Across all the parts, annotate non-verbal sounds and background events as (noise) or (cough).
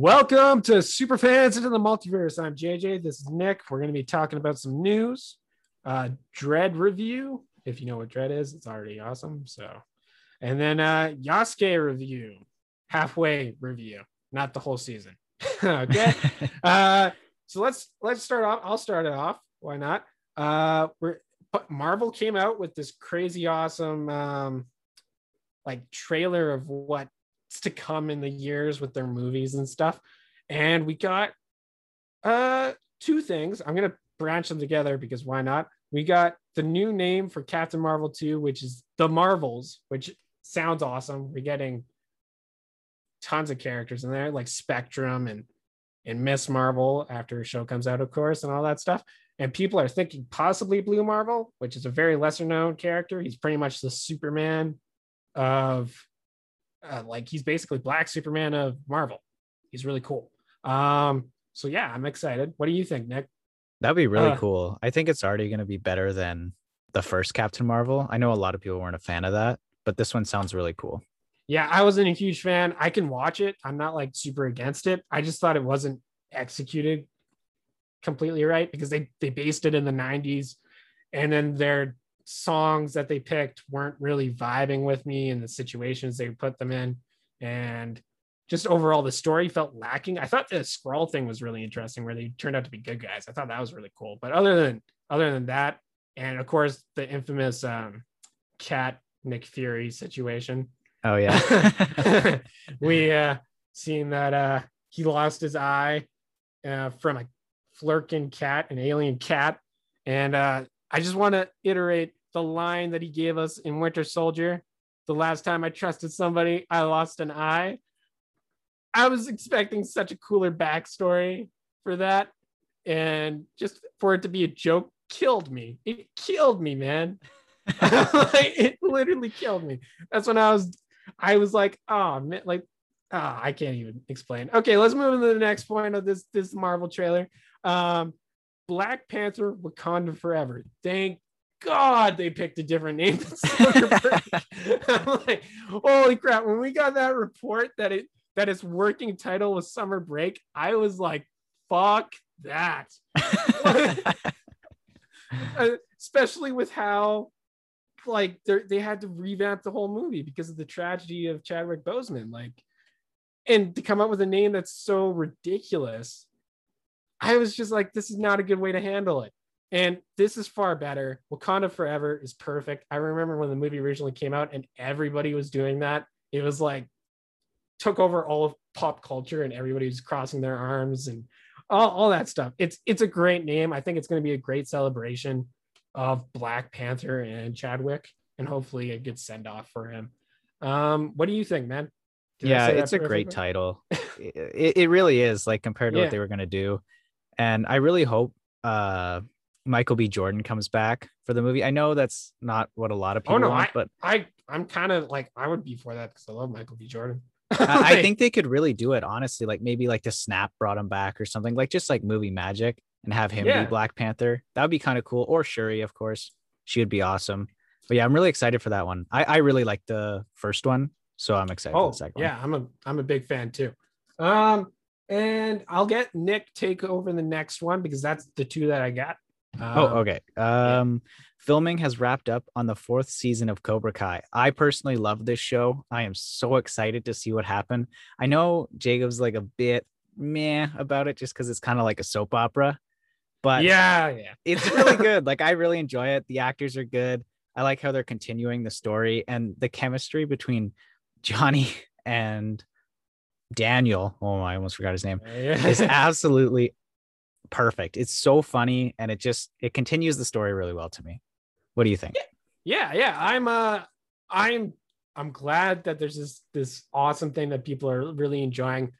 Welcome to Superfans into the Multiverse. I'm JJ. This is Nick. We're going to be talking about some news, uh, Dredd review. If you know what Dredd is, it's already awesome. So, and then uh, Yasuke review, halfway review, not the whole season. (laughs) okay. (laughs) uh, so let's let's start off. I'll start it off. Why not? Uh, we're Marvel came out with this crazy awesome um, like trailer of what's to come in the years with their movies and stuff. And we got uh two things. I'm gonna branch them together because why not? We got the new name for Captain Marvel 2, which is the Marvels, which sounds awesome. We're getting tons of characters in there, like Spectrum and and Miss Marvel after a show comes out, of course, and all that stuff. And people are thinking possibly Blue Marvel, which is a very lesser known character. He's pretty much the Superman of uh, like he's basically Black Superman of Marvel. He's really cool. Um, so yeah, I'm excited. What do you think, Nick? That'd be really uh, cool. I think it's already going to be better than the first Captain Marvel. I know a lot of people weren't a fan of that, but this one sounds really cool. Yeah, I wasn't a huge fan. I can watch it. I'm not like super against it. I just thought it wasn't executed completely right because they they based it in the 90s and then their songs that they picked weren't really vibing with me and the situations they put them in. And just overall the story felt lacking. I thought the Skrull thing was really interesting where they turned out to be good guys. I thought that was really cool. But other than other than that and of course the infamous um cat nick fury situation. Oh yeah. (laughs) We uh seen that uh he lost his eye uh from a Flerken cat, an alien cat. And uh, I just want to iterate the line that he gave us in Winter Soldier. The last time I trusted somebody, I lost an eye. I was expecting such a cooler backstory for that. And just for it to be a joke killed me. It killed me, man. (laughs) it literally killed me. That's when I was, I was like, oh man, like, oh, I can't even explain. Okay, let's move on to the next point of this this Marvel trailer. Um, Black Panther Wakanda Forever. Thank God they picked a different name than (laughs) I'm like, holy crap. When we got that report that it that its working title was Summer Break, I was like, fuck that. (laughs) Uh, especially with how like they had to revamp the whole movie because of the tragedy of Chadwick Boseman. Like, and to come up with a name that's so ridiculous I was just like, this is not a good way to handle it. And this is far better. Wakanda Forever is perfect. I remember when the movie originally came out and everybody was doing that. It was like took over all of pop culture and everybody was crossing their arms and all, all that stuff. It's it's a great name. I think it's going to be a great celebration of Black Panther and Chadwick, and hopefully a good send off for him. Um, what do you think, man? Did yeah, it's a great title. (laughs) it, it really is like compared to yeah. what they were going to do and I really hope uh, Michael B. Jordan comes back for the movie. I know that's not what a lot of people oh, no, want, I, but I I'm kind of like I would be for that because I love Michael B. Jordan. (laughs) I, I think they could really do it honestly. Like maybe like the Snap brought him back or something, like just like movie magic and have him yeah. be Black Panther. That would be kind of cool. Or Shuri, of course, she would be awesome. But yeah, I'm really excited for that one. I I really like the first one, so I'm excited oh, for the second. Yeah, one. I'm a I'm a big fan too. Um, and I'll get Nick take over the next one because that's the two that I got. Oh, um, okay. Um, yeah. filming has wrapped up on the fourth season of Cobra Kai. I personally love this show. I am so excited to see what happened. I know Jacob's like a bit meh about it just because it's kind of like a soap opera, but yeah, yeah, it's really (laughs) good. Like I really enjoy it. The actors are good. I like how they're continuing the story and the chemistry between Johnny (laughs) and Daniel, oh, I almost forgot his name, Yeah. is (laughs) absolutely perfect. It's so funny and it just it continues the story really well to me. What do you think? Yeah, yeah. I'm uh I'm I'm glad that there's this this awesome thing that people are really enjoying.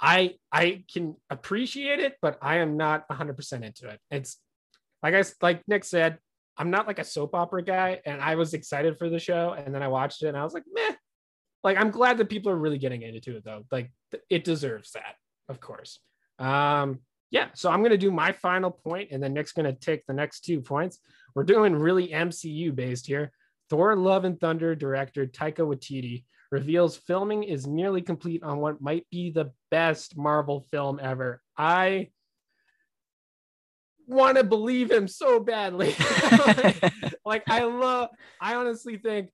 I I can appreciate it, but I am not 100% into it. It's like I like Nick said, I'm not like a soap opera guy, and I was excited for the show, and then I watched it, and I was like, meh, like I'm glad that people are really getting into it though. Like it deserves that, of course. Um, yeah, so I'm gonna do my final point, and then Nick's gonna take the next two points. We're doing really MCU based here. Thor: Love and Thunder director Taika Waititi reveals filming is nearly complete on what might be the best Marvel film ever. I want to believe him so badly. like, (laughs) like, I love, I honestly think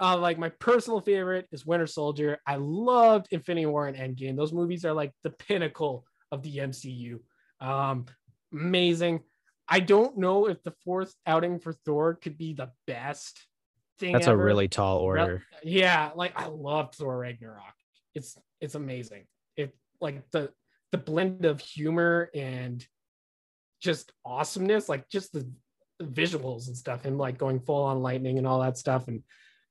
uh, like my personal favorite is Winter Soldier. I loved Infinity War and Endgame. Those movies are like the pinnacle of the MCU. Um, amazing. I don't know if the fourth outing for Thor could be the best thing. That's ever. a really tall order. Yeah, like I love Thor Ragnarok. It's it's amazing. It like the the blend of humor and just awesomeness, like just the, visuals and stuff, and like going full on lightning and all that stuff, and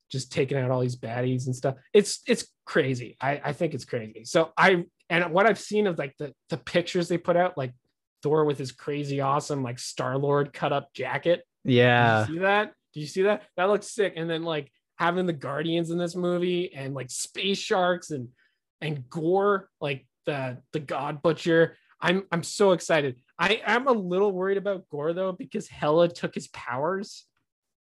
just taking out all these baddies and stuff. It's it's crazy. I I think it's crazy. So I and what I've seen of like the the pictures they put out, like Thor with his crazy awesome like Star Lord cut up jacket. Yeah. See that? Do you see that? That looks sick. And then like having the Guardians in this movie and like space sharks and and Gorr, like the the God Butcher. I'm I'm so excited. I am a little worried about Gorr though because Hela took his powers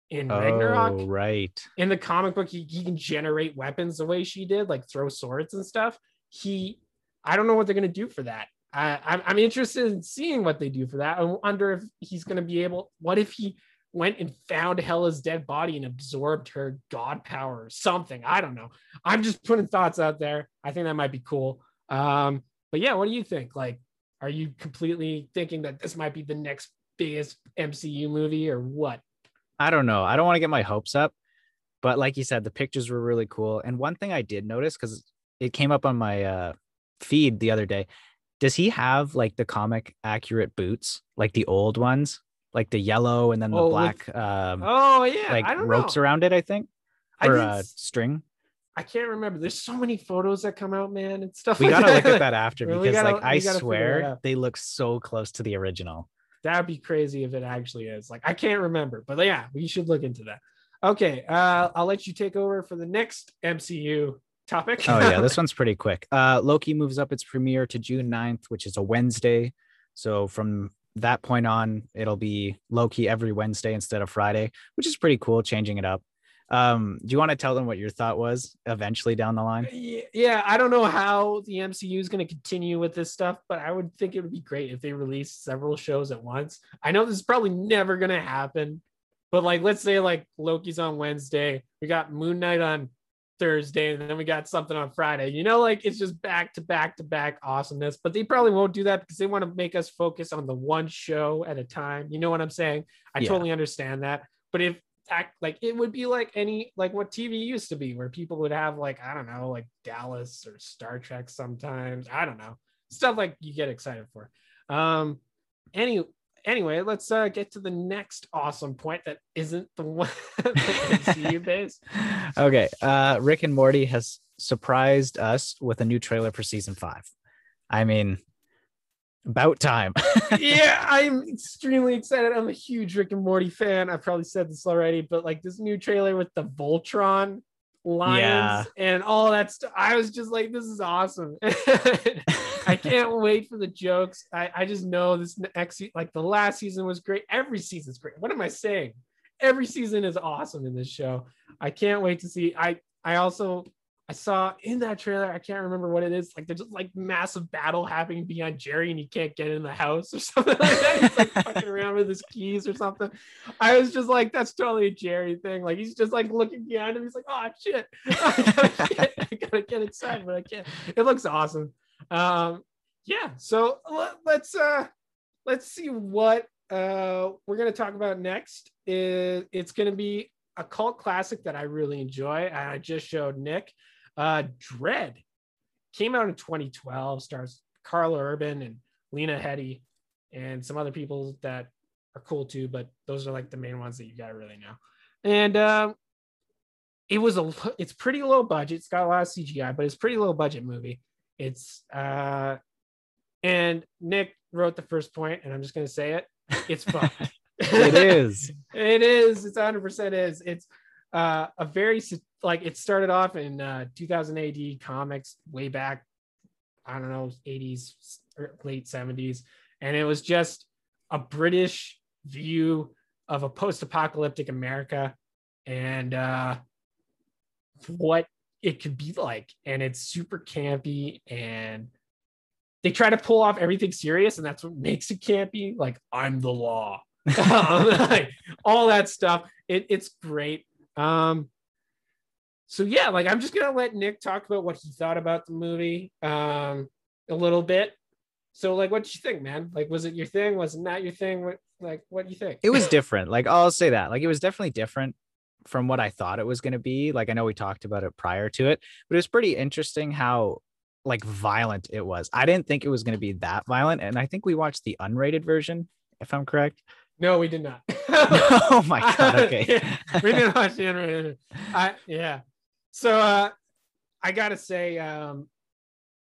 in Ragnarok. Oh, right. In the comic book, he, he can generate weapons the way she did, like throw swords and stuff. He, I don't know what they're gonna do for that. I, I'm, I'm interested in seeing what they do for that. I wonder if he's gonna be able. What if he went and found Hela's dead body and absorbed her god power or something? I don't know. I'm just putting thoughts out there. I think that might be cool. Um, but yeah, what do you think? Like, are you completely thinking that this might be the next biggest MCU movie or what? I don't know. I don't want to get my hopes up, but like you said, the pictures were really cool. And one thing I did notice because it came up on my uh, feed the other day. Does he have like the comic accurate boots, like the old ones, like the yellow and then the Oh, with- black, um, Oh yeah, like I ropes know. around it? I think, I or didn't uh, string. I can't remember. There's so many photos that come out, man, and stuff. We like gotta look that. at that after (laughs) because, gotta- like, I we gotta figure it swear they look so close to the original. That'd be crazy if it actually is. Like I can't remember, but yeah, we should look into that. Okay, uh, I'll let you take over for the next MCU topic. Oh yeah, this (laughs) one's pretty quick. Uh, Loki moves up its premiere to June 9th, which is a Wednesday. So from that point on, it'll be Loki every Wednesday instead of Friday, which is pretty cool, changing it up. Um, do you want to tell them what your thought was eventually down the line? Yeah, I don't know how the MCU is going to continue with this stuff, but I would think it would be great if they released several shows at once. I know this is probably never going to happen, but like, let's say like Loki's on Wednesday, we got Moon Knight on Thursday, and then we got something on Friday. You know, like it's just back to back to back awesomeness. But they probably won't do that because they want to make us focus on the one show at a time. You know what I'm saying? I Yeah. totally understand that. But if act like it would be like any like what TV used to be, where people would have like I don't know, like Dallas or Star Trek sometimes. I don't know stuff like you get excited for. Um, any anyway, let's uh, get to the next awesome point that isn't the (laughs) one the MCU base. okay, uh, Rick and Morty has surprised us with a new trailer for season five. I mean, about time. (laughs) yeah, I'm extremely excited. I'm a huge Rick and Morty fan. I've probably said this already, but like this new trailer with the Voltron lions Yeah. and all that stuff. I was just like, this is awesome. (laughs) I can't wait for the jokes. I, I just know this next like the last season was great. Every season's great. What am I saying? Every season is awesome in this show. I can't wait to see. I I also I saw in that trailer, I can't remember what it is. Like there's just like massive battle happening behind Jerry and he can't get in the house or (laughs) something like that. He's like fucking around with his keys or something. I was just like, that's totally a Jerry thing. Like he's just like looking behind him. He's like, oh shit. (laughs) I gotta get, I gotta get excited, but I can't. It looks awesome. Um, yeah, so let, let's uh let's see what uh we're gonna talk about next. Is it's gonna be a cult classic that I really enjoy. And I just showed Nick. Uh Dredd came out in 2012, stars Karl Urban and Lena Headey and some other people that are cool too, but those are like the main ones that you gotta really know. And um it was a it's pretty low budget. It's got a lot of CGI, but it's pretty low budget movie. It's uh and Nick wrote the first point, and I'm just gonna say it. It's fun. (laughs) it is. (laughs) it is. It's 100 percent is. It's uh, a very like it started off in uh, 2000 AD comics way back. I don't know 80s or late 70s, and it was just a British view of a post-apocalyptic America and uh, what it could be like, and it's super campy and they try to pull off everything serious, and that's what makes it campy. Like, I'm the law. (laughs) like, all that stuff. It, it's great. Um, so yeah, like I'm just gonna let Nick talk about what he thought about the movie um a little bit. So like what did you think, man? Like was it your thing? Was it not your thing? What like what do you think? It was different. Like I'll say that. Like it was definitely different from what I thought it was going to be. Like I know we talked about it prior to it, but it was pretty interesting how like violent it was. I didn't think it was going to be that violent, and I think we watched the unrated version, if I'm correct. No, we did not. (laughs) (laughs) oh my god. (laughs) Okay. yeah, we didn't watch the unrated. I yeah. So uh I gotta say, um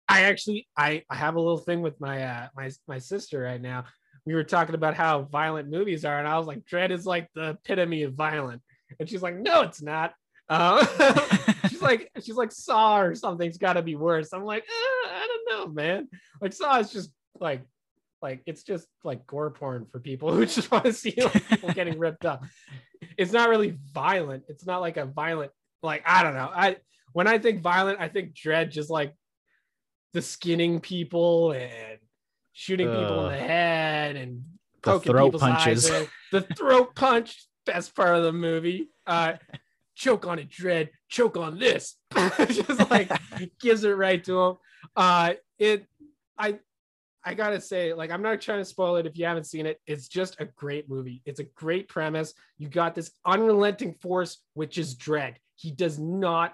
I actually I, I have a little thing with my uh my my sister right now. We were talking about how violent movies are, and I was like, Dredd is like the epitome of violent. And she's like, No, it's not. Uh, (laughs) she's like, she's like Saw or something's got to be worse. I'm like, eh, I don't know, man. Like Saw is just like, like it's just like gore porn for people (laughs) who just want to see like, people (laughs) getting ripped up. It's not really violent. It's not like a violent, like I don't know. I when I think violent, I think Dredd just like the skinning people and shooting uh, people in the head and poking the throat punches. the throat punch, best part of the movie. Uh, choke on it, Dredd. Choke on this. (laughs) just like gives it right to him. Uh, it, I, I gotta say, like, I'm not trying to spoil it if you haven't seen it. It's just a great movie. It's a great premise. You got this unrelenting force, which is Dredd. He does not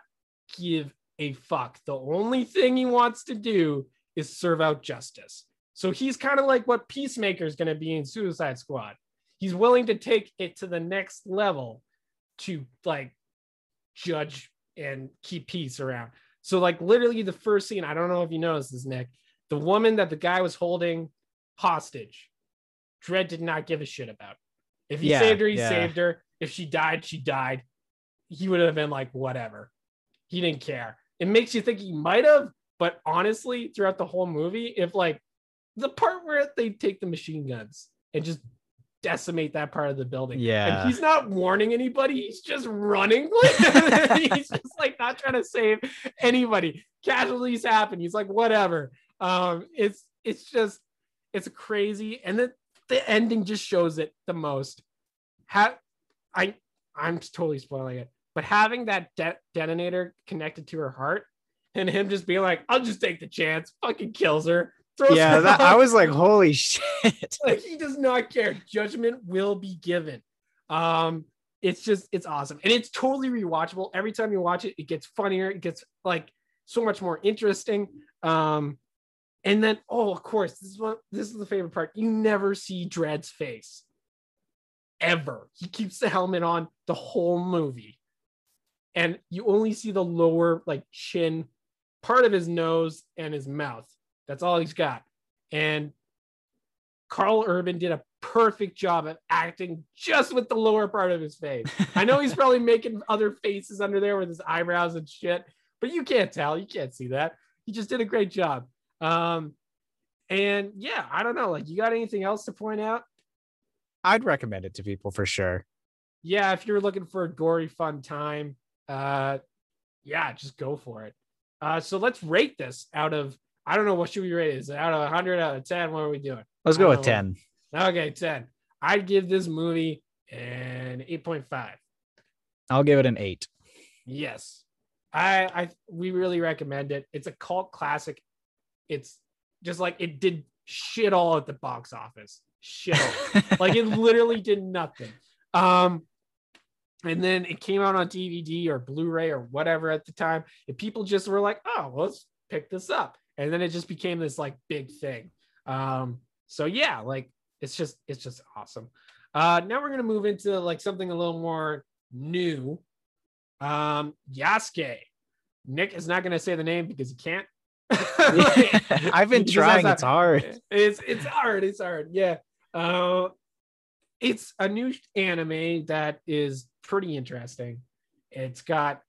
give a fuck. The only thing he wants to do is serve out justice. So he's kind of like what Peacemaker is going to be in Suicide Squad. He's willing to take it to the next level to like judge and keep peace around. So, like, literally, the first scene, I don't know if you noticed this, Nick, the woman that the guy was holding hostage, Dredd did not give a shit about. If he yeah, saved her, he yeah. saved her. If she died, she died. He would have been like, whatever. He didn't care. It makes you think he might have, but honestly, throughout the whole movie, if like the part where they take the machine guns and just decimate that part of the building. Yeah. And he's not warning anybody. He's just running. (laughs) (laughs) he's just like not trying to save anybody. Casualties happen. He's like, whatever. Um, it's it's just it's crazy. And then the ending just shows it the most. Have I I'm totally spoiling it, but having that de- detonator connected to her heart and him just being like, I'll just take the chance, fucking kills her yeah, that, I was like, holy shit. (laughs) like he does not care. Judgment will be given. Um, it's just it's awesome. And it's totally rewatchable. Every time you watch it, it gets funnier, it gets like so much more interesting. Um, and then oh, of course, this is what this is the favorite part. You never see Dredd's face. Ever. He keeps the helmet on the whole movie. And you only see the lower like chin part of his nose and his mouth that's all he's got. And Karl Urban did a perfect job of acting just with the lower part of his face. I know he's (laughs) probably making other faces under there with his eyebrows and shit, but you can't tell. You can't see that. He just did a great job. Um, and yeah, I don't know. Like, you got anything else to point out? I'd recommend it to people for sure. Yeah, if you're looking for a gory, fun time, uh, yeah, just go for it. Uh, so let's rate this out of I don't know what should we rate it. Out of 100 out of 10? What are we doing? Let's go with 10. Okay, 10. I'd give this movie an 8.5. I'll give it an 8. Yes. I I we really recommend it. It's a cult classic. It's just like it did shit all at the box office. Shit. (laughs) like it literally did nothing. Um and then it came out on DVD or Blu-ray or whatever at the time. And people just were like, oh, well, let's pick this up and then it just became this like big thing. Um so yeah like it's just it's just awesome. Uh now we're gonna move into like something a little more new. Um yasuke. Nick is not gonna say the name because he can't. (laughs) I've been trying. it's hard. It's it's hard it's hard. Yeah. Uh it's a new anime that is pretty interesting. It's got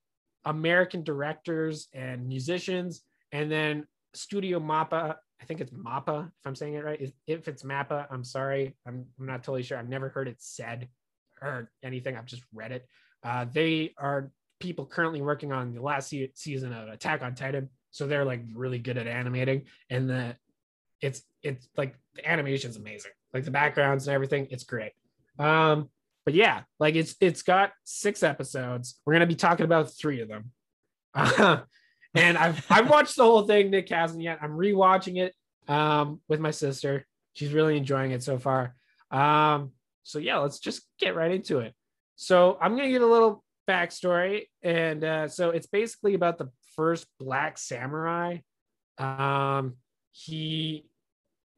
american directors and musicians and then Studio Mappa. I think it's Mappa, if I'm saying it right. If it's Mappa, I'm sorry. I'm, I'm not totally sure. I've never heard it said or anything. I've just read it. Uh, they are people currently working on the last se- season of Attack on Titan, so they're like really good at animating, and the it's it's like the animation's amazing, like the backgrounds and everything, it's great. Um, but yeah, like it's it's got six episodes. We're gonna be talking about three of them. (laughs) and I've I've watched the whole thing. Nick hasn't yet. I'm rewatching it um, with my sister. She's really enjoying it so far. Um, so yeah, let's just get right into it. So I'm gonna get a little backstory, and uh, so it's basically about the first black samurai. Um, he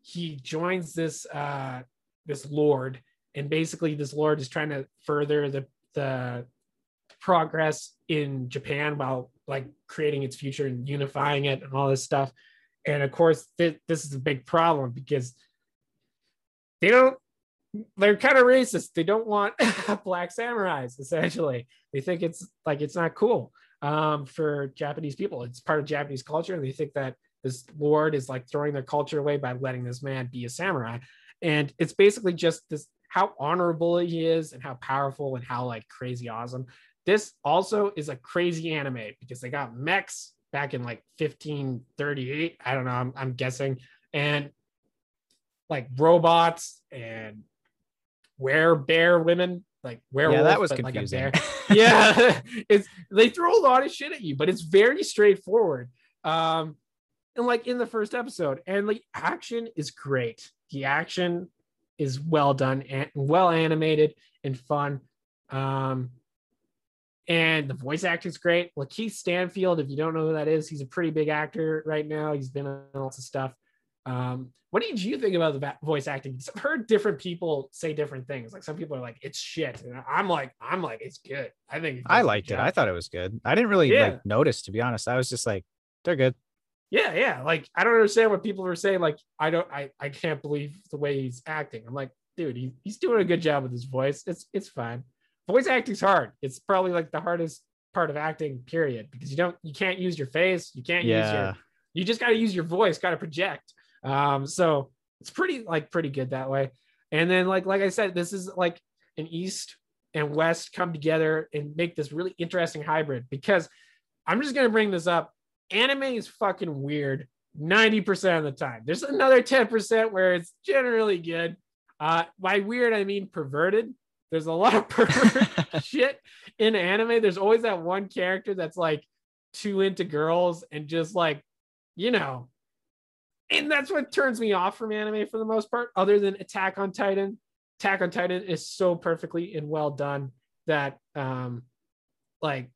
he joins this uh, this lord, and basically this lord is trying to further the the progress in Japan while like creating its future and unifying it and all this stuff. And of course, th- this is a big problem because they don't they're kind of racist. They don't want (laughs) black samurais. Essentially, they think it's like it's not cool um, for Japanese people. It's part of Japanese culture, and they think that this lord is like throwing their culture away by letting this man be a samurai. And it's basically just this how honorable he is and how powerful and how like crazy awesome. This also is a crazy anime because they got mechs back in like 1538. I don't know. I'm, I'm guessing. And like robots and were bear women like werewolf, yeah, that was like confusing. bear. (laughs) yeah, (laughs) it's they throw a lot of shit at you, but it's very straightforward. Um, and like in the first episode, and the action is great. The action is well done and well animated and fun. Um, and the voice acting is great. Lakeith Stanfield, if you don't know who that is, he's a pretty big actor right now. He's been in lots of stuff. Um, what did you think about the voice acting? I've heard different people say different things. Like some people are like, "It's shit," and I'm like, "I'm like, it's good." I think I does a good liked it. I thought it was good. I didn't really Yeah. like notice to be honest. I was just like, they're good. yeah, yeah. Like I don't understand what people were saying. Like I don't, I, I can't believe the way he's acting. I'm like, dude, he, he's doing a good job with his voice. It's it's fine. Voice acting's hard. It's probably like the hardest part of acting. Period. Because you don't, you can't use your face. You can't use your you just got to use your voice got to project um so it's pretty like pretty good that way and then like like i said this is like an east and west come together and make this really interesting hybrid because i'm just going to bring this up anime is fucking weird 90% of the time there's another 10% where it's generally good uh by weird i mean perverted there's a lot of (laughs) perverted (laughs) shit in anime. There's always that one character that's like too into girls and just like you know and that's what turns me off from anime for the most part other than attack on titan. Attack on titan is so perfectly and well done that um like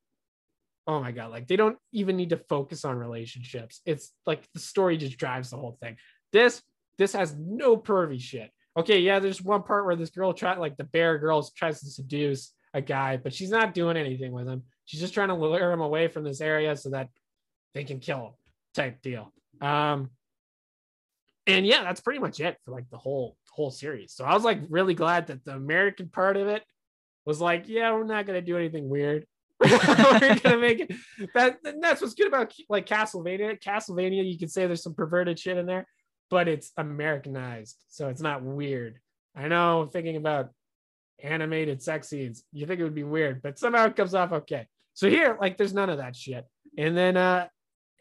oh my god like they don't even need to focus on relationships. It's like the story just drives the whole thing. This this has no pervy shit okay yeah there's one part where this girl try like the bear girl tries to seduce a guy but she's not doing anything with him. She's just trying to lure him away from this area so that they can kill him type deal. Um and yeah that's pretty much it for like the whole whole series. So i was like really glad that the american part of it was like yeah we're not to do anything weird. (laughs) We're gonna make it that that's what's good about like castlevania. Castlevania you could say there's some perverted shit in there but it's americanized so it's not weird. I know thinking about animated sex scenes you think it would be weird but somehow it comes off okay. So here like there's none of that shit. And then uh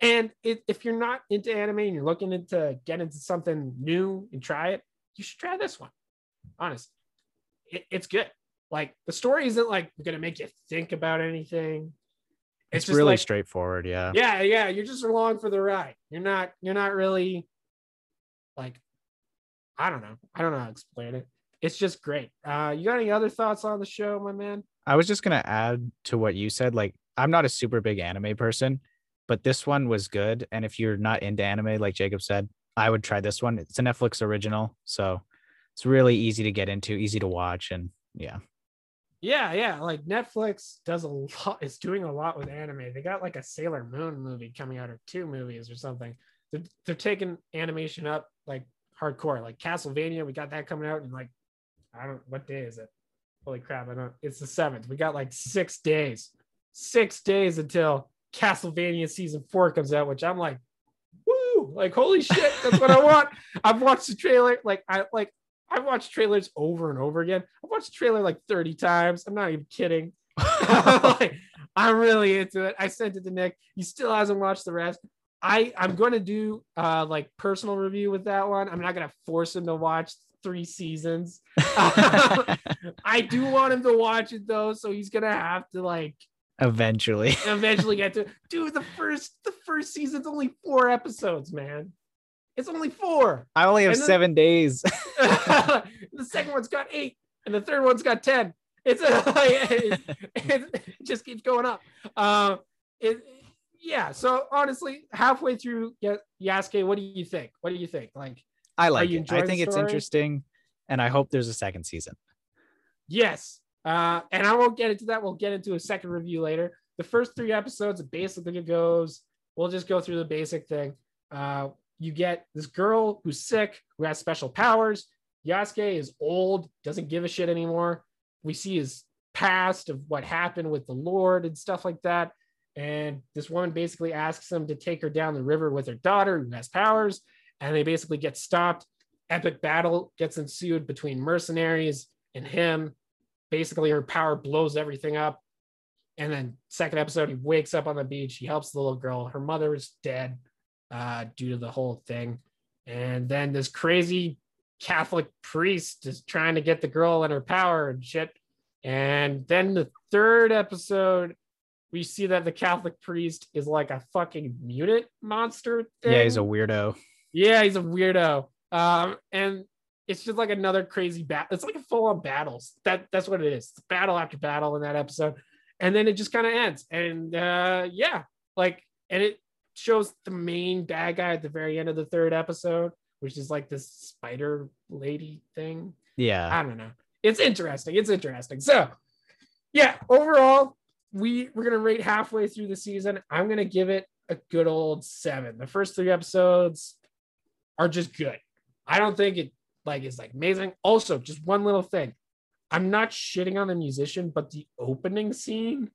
and it, if you're not into anime and you're looking into get into something new and try it you should try this one honestly. It, it's good. Like the story isn't like gonna make you think about anything. It's, just really like, straightforward. Yeah. yeah yeah you're just along for the ride. You're not you're not really like i don't know i don't know how to explain it it's just great uh you got any other thoughts on the show my man I was just gonna add to what you said. Like, I'm not a super big anime person, but this one was good. And if you're not into anime, like Jacob said, I would try this one. It's a Netflix original, so it's really easy to get into, easy to watch, and yeah. yeah yeah like netflix does a lot is doing a lot with anime they got like a sailor moon movie coming out or two movies or something they're, they're taking animation up like hardcore like castlevania we got that coming out and like i don't what day is it holy crap i don't it's the seventh we got like six days six days until castlevania season four comes out which i'm like woo like holy shit that's what i (laughs) want i've watched the trailer like i like I've watched trailers over and over again. I've watched the trailer like 30 times. I'm not even kidding. (laughs) (laughs) like, I'm really into it. I sent it to Nick. He still hasn't watched the rest. I I'm going to do uh like personal review with that one. I'm not going to force him to watch three seasons. (laughs) (laughs) I do want him to watch it though, so he's going to have to like Eventually. (laughs) eventually get to do the first the first season's only four episodes man it's only four I only have then- seven days. the second one's got eight and the third one's got 10 it's it, it just keeps going up uh it yeah so honestly halfway through Ya- yasuke what do you think what do you think like I like it. I think it's interesting, and I hope there's a second season. Yes. Uh, and I won't get into that. We'll get into a second review later. The first three episodes, basically it goes, we'll just go through the basic thing. Uh, you get this girl who's sick, who has special powers. Yasuke is old, doesn't give a shit anymore. We see his past of what happened with the Lord and stuff like that. And this woman basically asks him to take her down the river with her daughter who has powers. And they basically get stopped. Epic battle gets ensued between mercenaries and him. Basically, her power blows everything up. And then, second episode, he wakes up on the beach. He helps the little girl. Her mother is dead uh, due to the whole thing. And then this crazy Catholic priest is trying to get the girl and her power and shit. And then the third episode, we see that the Catholic priest is like a fucking mutant monster. Thing. Yeah, he's a weirdo. Yeah, he's a weirdo. Um, and it's just like another crazy battle. It's like a full-on battles. That that's what it is. It's battle after battle in that episode. And then it just kind of ends. And uh yeah, like and it shows the main bad guy at the very end of the third episode, which is like this spider lady thing. Yeah. I don't know. It's interesting. It's interesting. So, yeah, overall, we we're gonna rate halfway through the season. I'm gonna give it a good old seven. The first three episodes are just good. I don't think it like is like amazing. Also, just one little thing. I'm not shitting on the musician, but the opening scene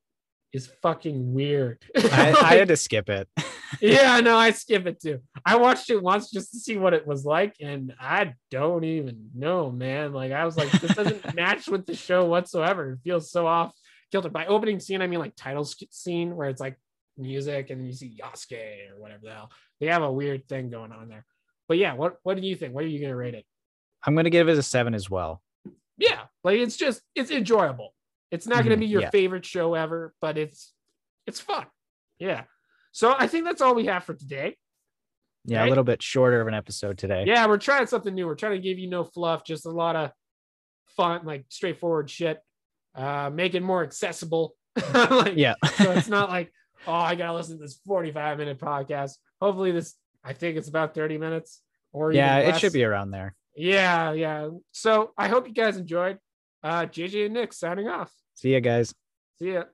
is fucking weird. (laughs) I, I had to skip it. (laughs) yeah, no, I skip it too. I watched it once just to see what it was like, and I don't even know, man. Like I was like, this doesn't (laughs) match with the show whatsoever. It feels so off kilter. By opening scene, I mean like title scene where it's like music and you see Yasuke or whatever the hell. They have a weird thing going on there. But yeah, what what do you think? What are you gonna rate it? I'm gonna give it a seven as well. Yeah, like it's just it's enjoyable. It's not gonna Mhm, be your yeah. favorite show ever, but it's it's fun. Yeah. So I think that's all we have for today. Yeah, Right? a little bit shorter of an episode today. Yeah, we're trying something new. We're trying to give you no fluff, just a lot of fun, like straightforward shit. Uh, make it more accessible. (laughs) like, Yeah. (laughs) so it's not like, oh, I gotta listen to this 45 minute podcast. Hopefully, this I think it's about 30 minutes or yeah, it should be around there. Yeah, yeah. So I hope you guys enjoyed. Uh, JJ and Nick signing off. See ya, guys. See ya.